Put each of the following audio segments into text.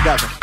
Oh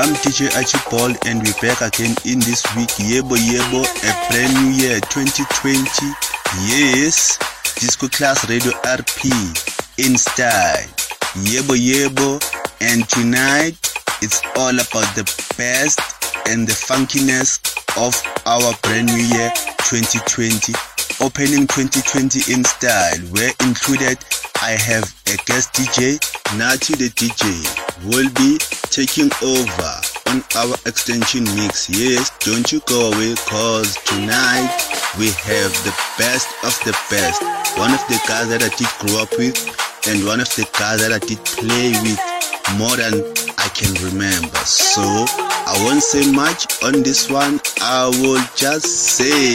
Archiebold and we're back again in this week. Yebo Yebo, a brand new year 2020. Yes, Disco Class Radio RP in style. Yebo Yebo, and tonight it's all about the best and the funkiness of our brand new year 2020. Opening 2020 in style, where included I have a guest DJ, Nathi the DJ, will be taking over on our extension mix. Yes, don't you go away cause tonight we have the best of the best. One of the guys that I did grow up with and one of the guys that I did play with more than I can remember. So I won't say much on this one. I will just say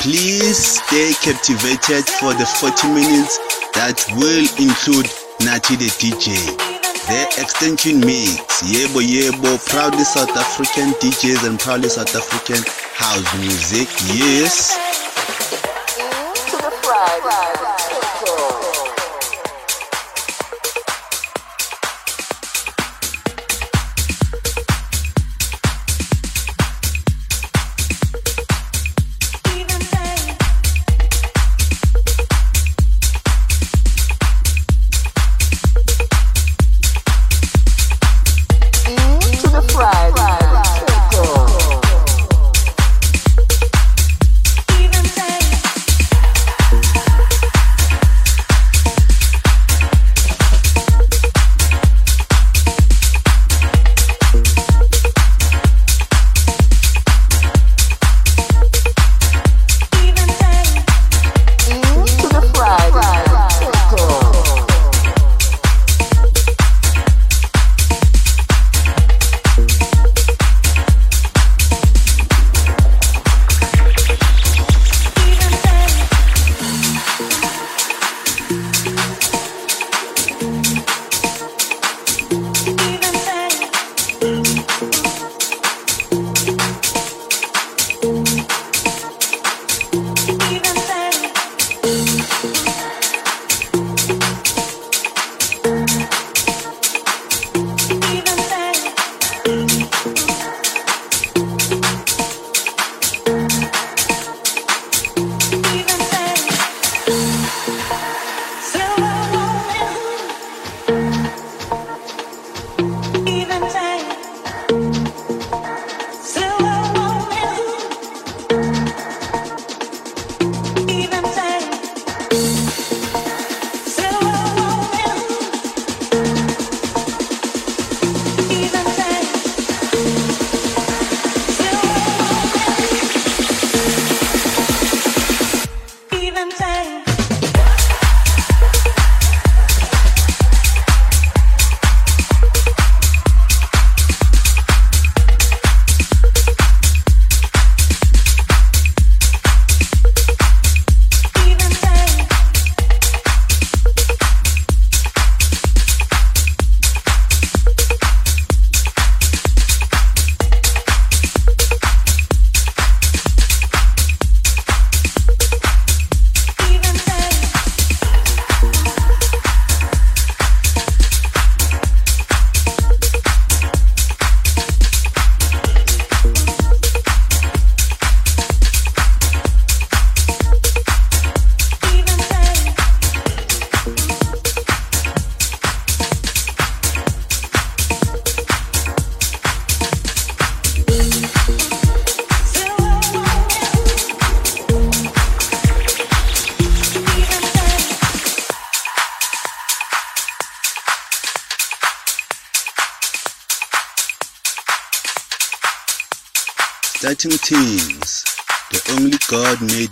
please stay captivated for the 40 minutes that will include Nathi the DJ. The extension mix, Yebo Yebo, proudly South African DJs and proudly South African house music. Yes.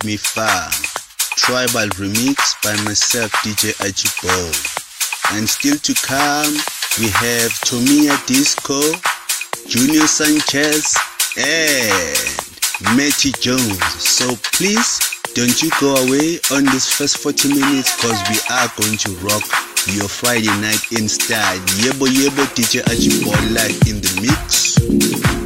Me far. Tribal remix by myself, DJ Ajibo. And still to come, we have Tomia Disco, Junior Sanchez, and Matty Jones. So please don't you go away on this first 40 minutes because we are going to rock your Friday night in style. Yebo Yebo DJ Ajibo live in the mix.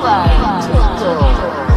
对，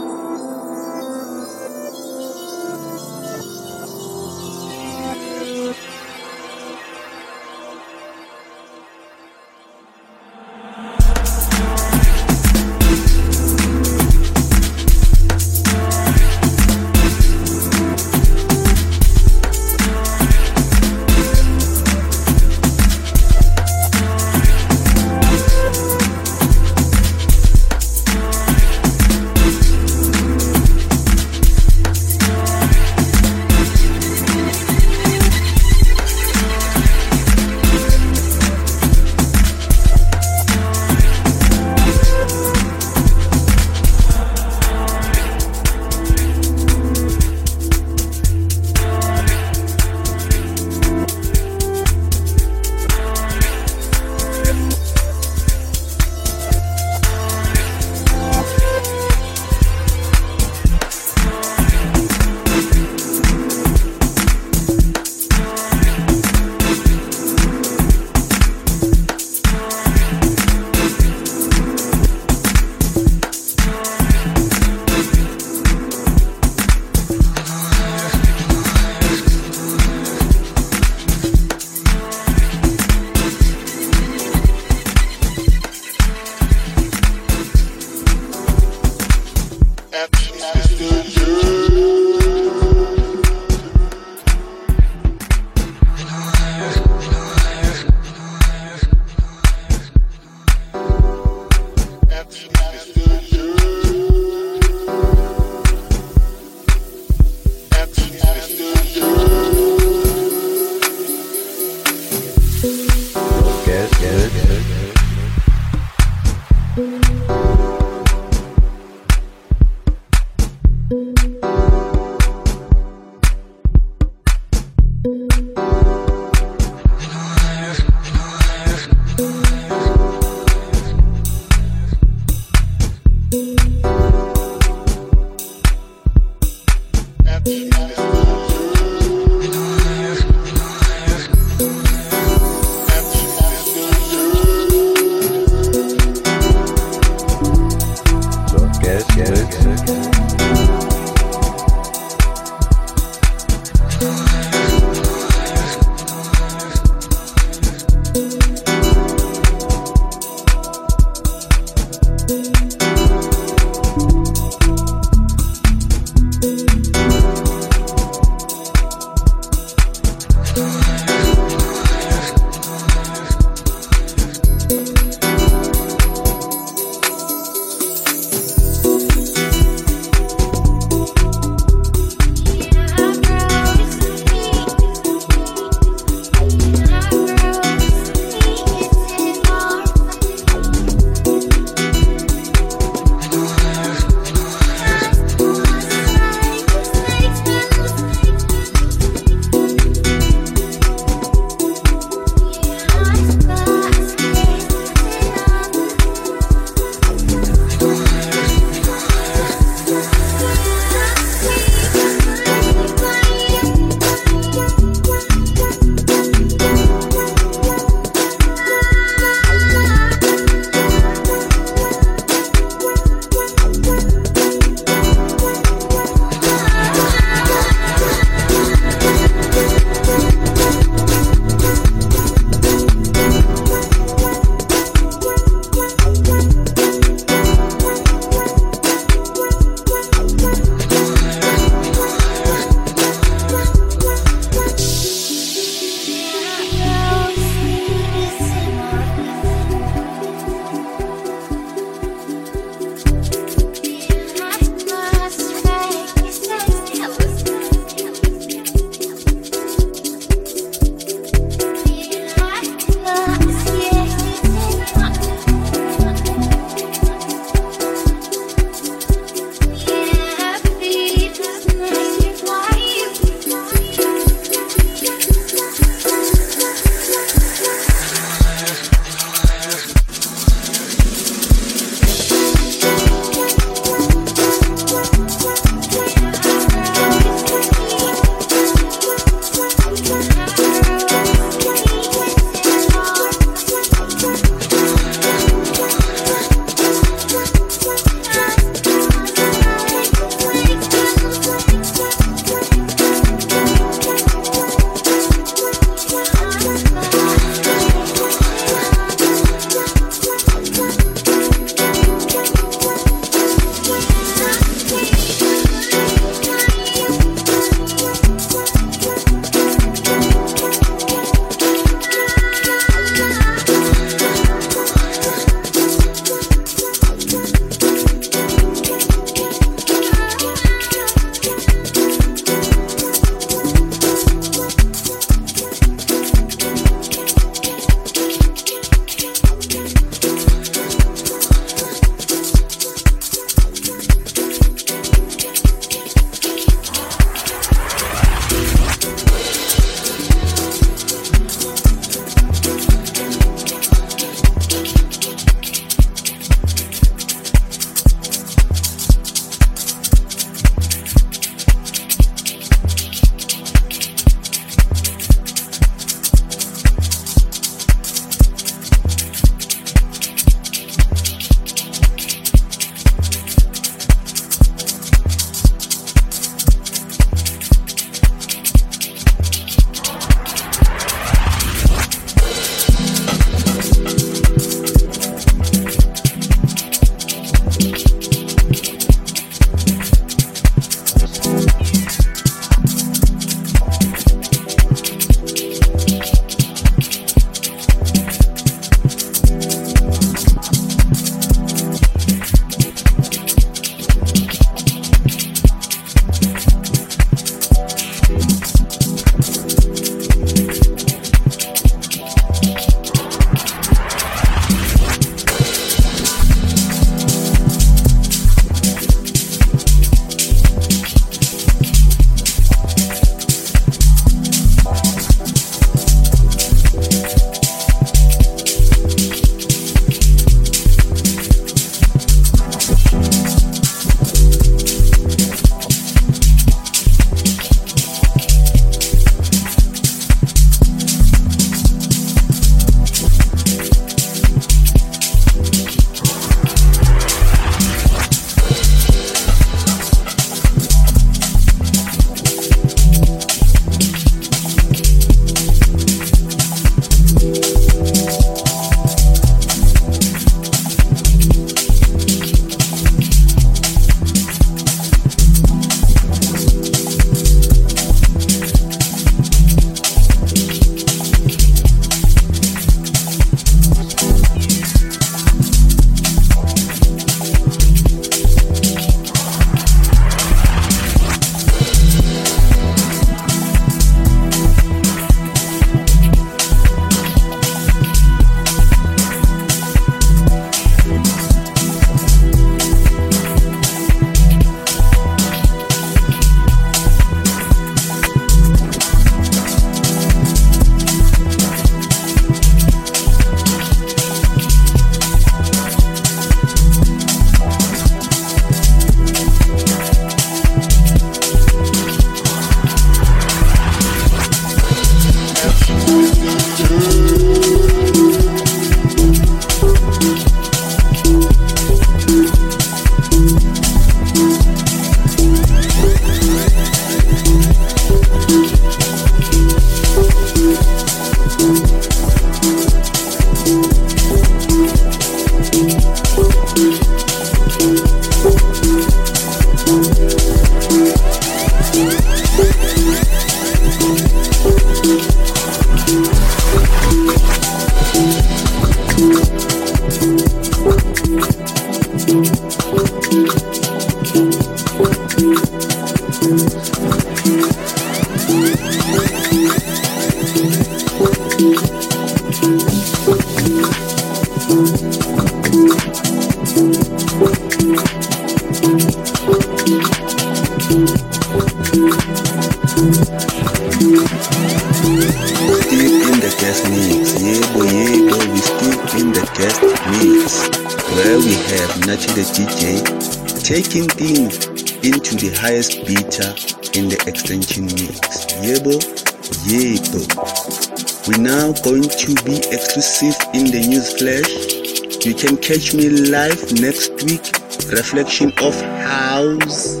catch me live next week. Reflection of House.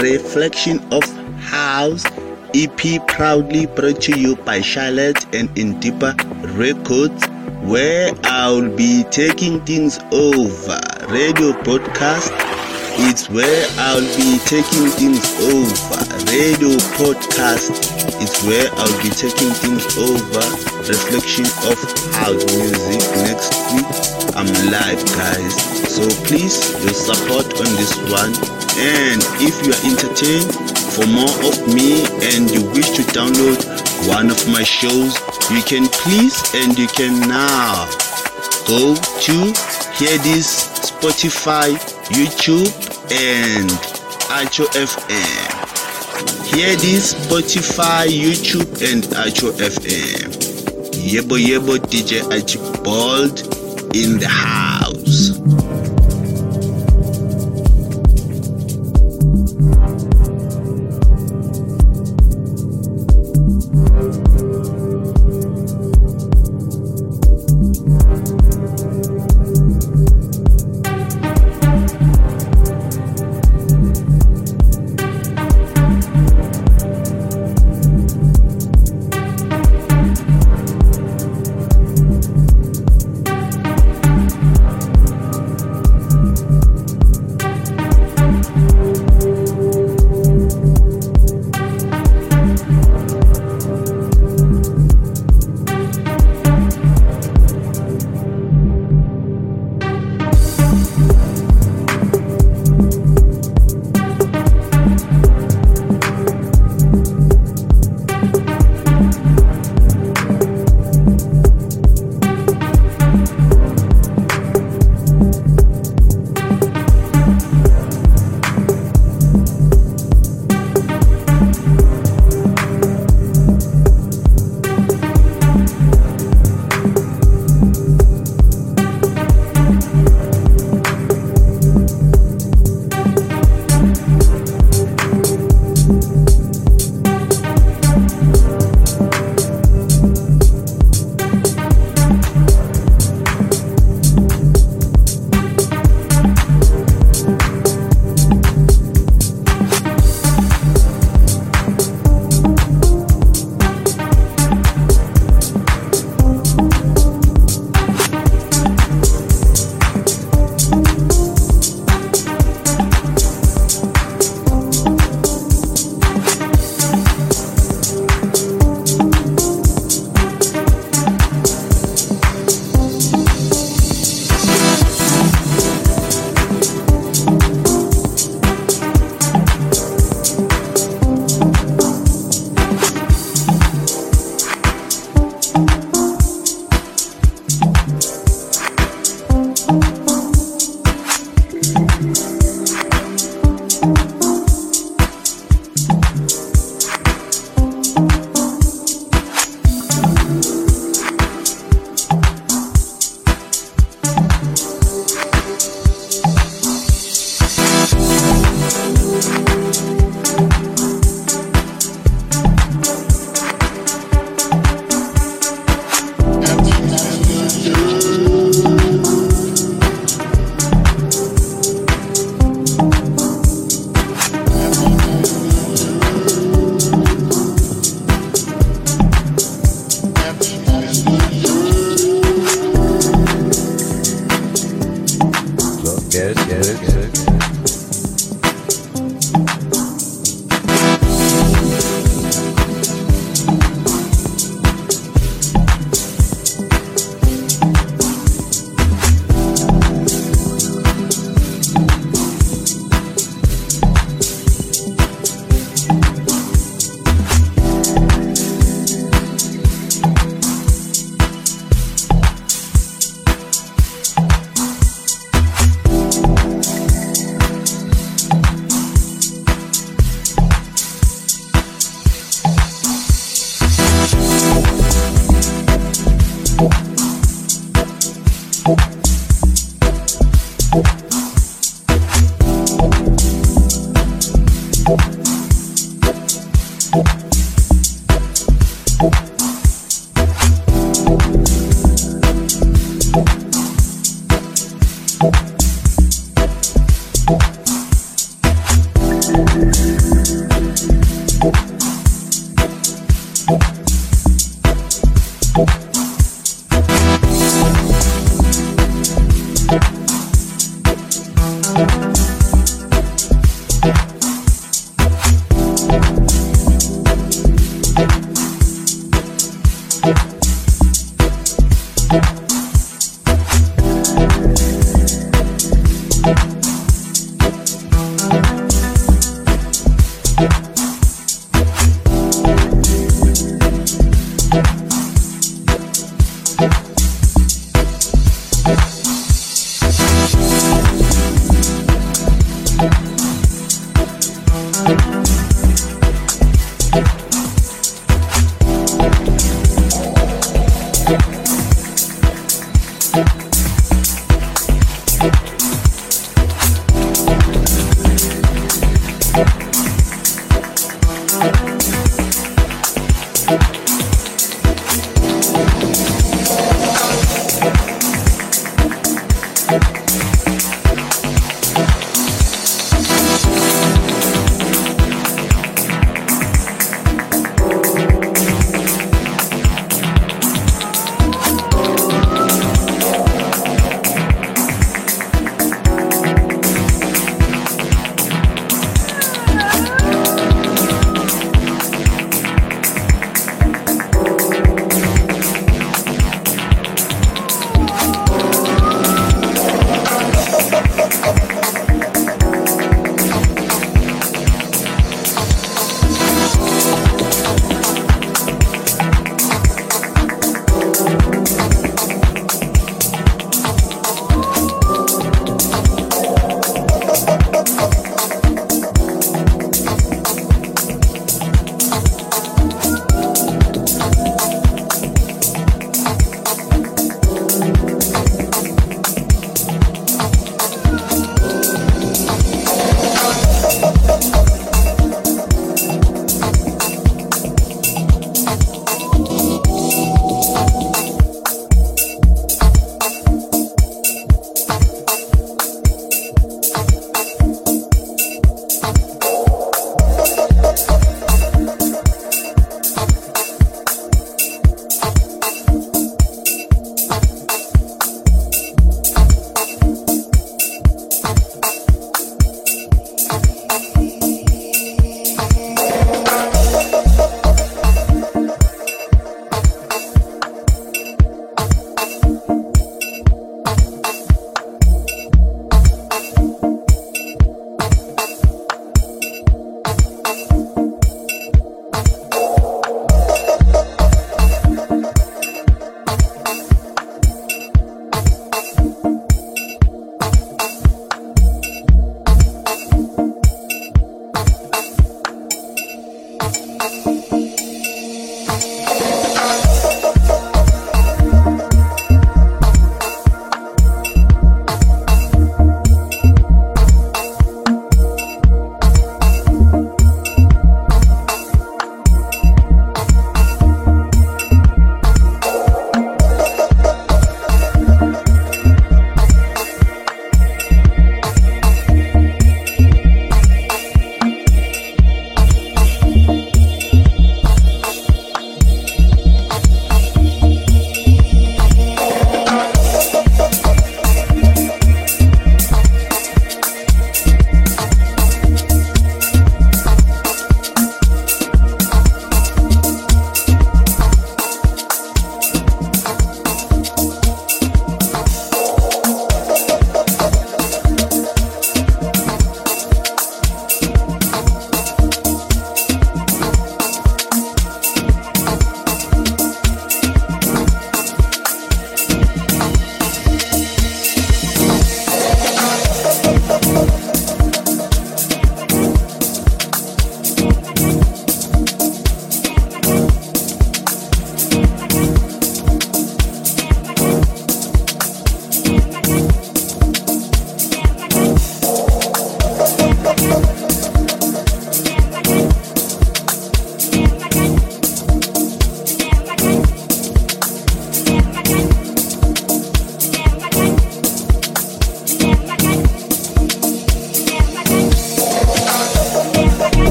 Reflection of House. EP proudly brought to you by Charlotte and Indipa Records, where I'll be taking things over. Radio broadcast it's where I'll be taking things over. Radio podcast. It's where I'll be taking things over. Reflection of house music next week. I'm live, guys. So please, your support on this one. And if you are entertained for more of me and you wish to download one of my shows, you can please and you can now go to hear this Spotify, YouTube, and Acho FM. Hear this Spotify, YouTube, and Acho FM. Yebo Yebo DJ Archiebold in the house.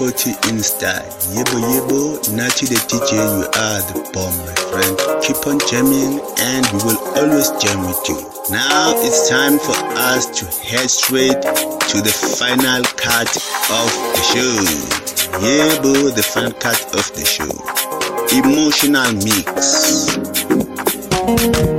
40 in style. Yebo yebo, Nathi the DJ, you are the bomb, my friend. Keep on jamming and we will always jam with you. Now it's time for us to head straight to the final cut of the show. Yebo, the final cut of the show. Emotional mix.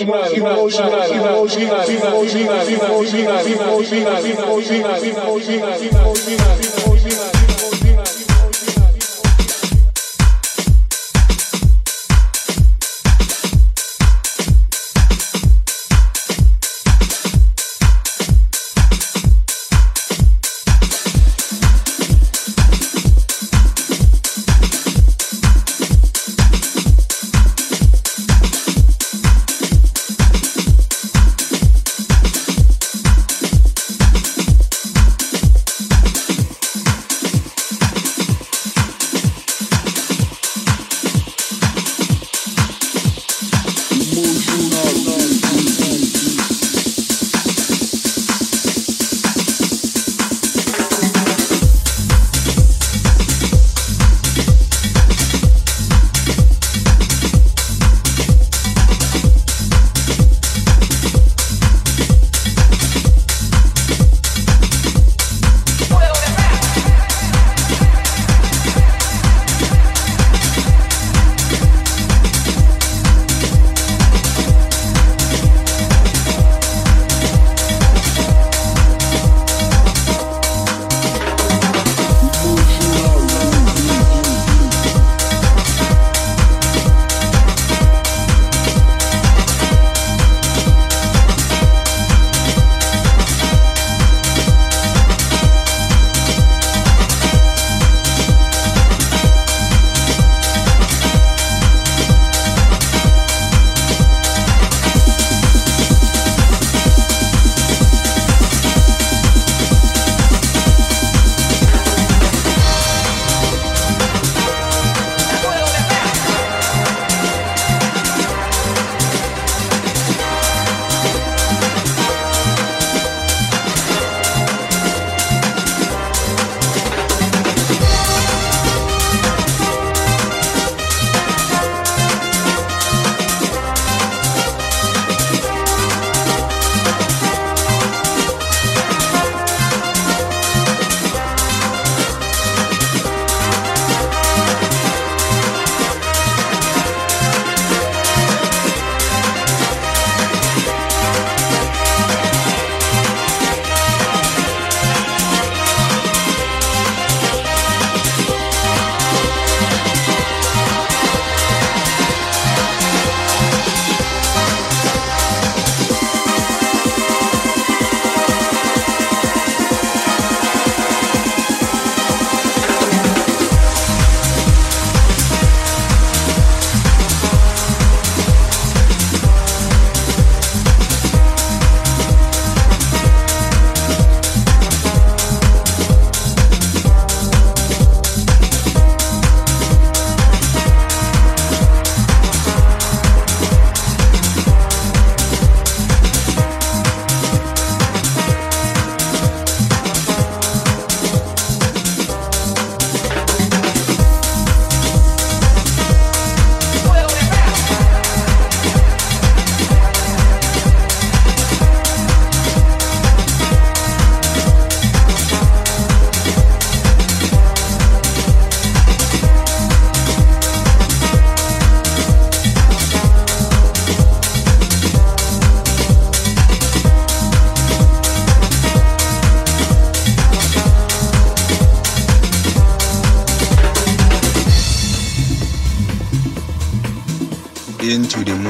Emotional,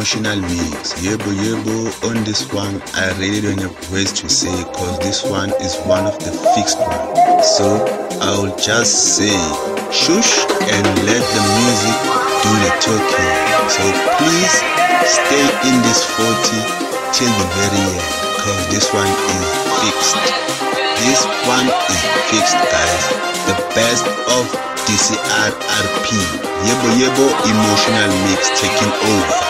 emotional mix. Yebo, yebo, on this one, I really don't have words to say because this one is one of the fixed ones. So I'll just say shush and let the music do the talking. So please stay in this 40 till the very end because this one is fixed. This one is fixed, guys. The best of DCRRP. Yebo Yebo Emotional Mix taking over.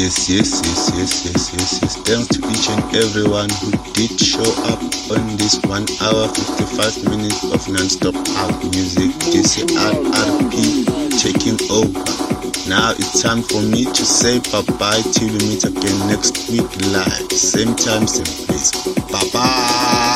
yes, yes, yes, yes, yes, yes, yes. Thanks to each and everyone who did show up on this one hour, 55 minutes of non-stop out music. DCRRP taking over. Now it's time for me to say bye-bye till we meet again next week live. Same time, same place. Bye-bye.